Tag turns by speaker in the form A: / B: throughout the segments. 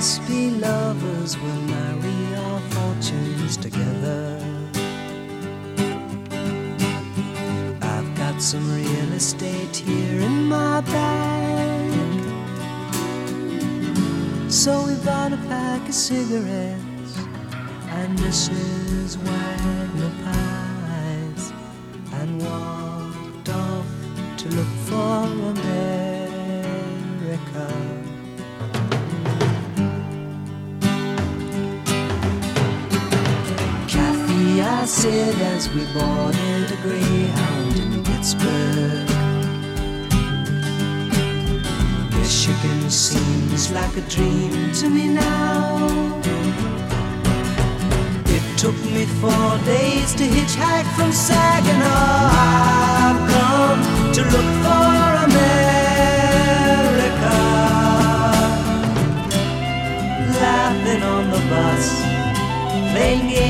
A: must be lovers we'll marry our fortunes together. I've got some real estate here in my bag. So we bought a pack of cigarettes and Mrs. Wagner pies and walked off to look for America. I as we boarded a Greyhound in Pittsburgh. Michigan seems like a dream to me now. It took me four days to hitchhike from Saginaw. I've come to look for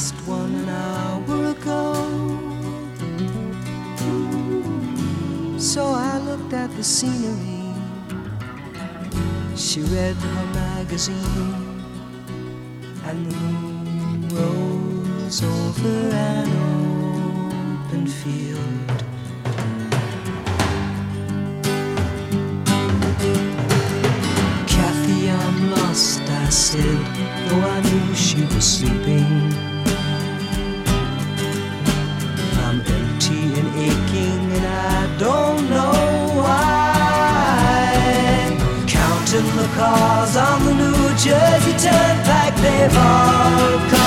A: last one hour ago. So I looked at the scenery. She read her magazine, and the moon rose over an open field. Kathy, I'm lost, I said, though I knew she was sleeping. Cars on the New Jersey Turnpike, they've all come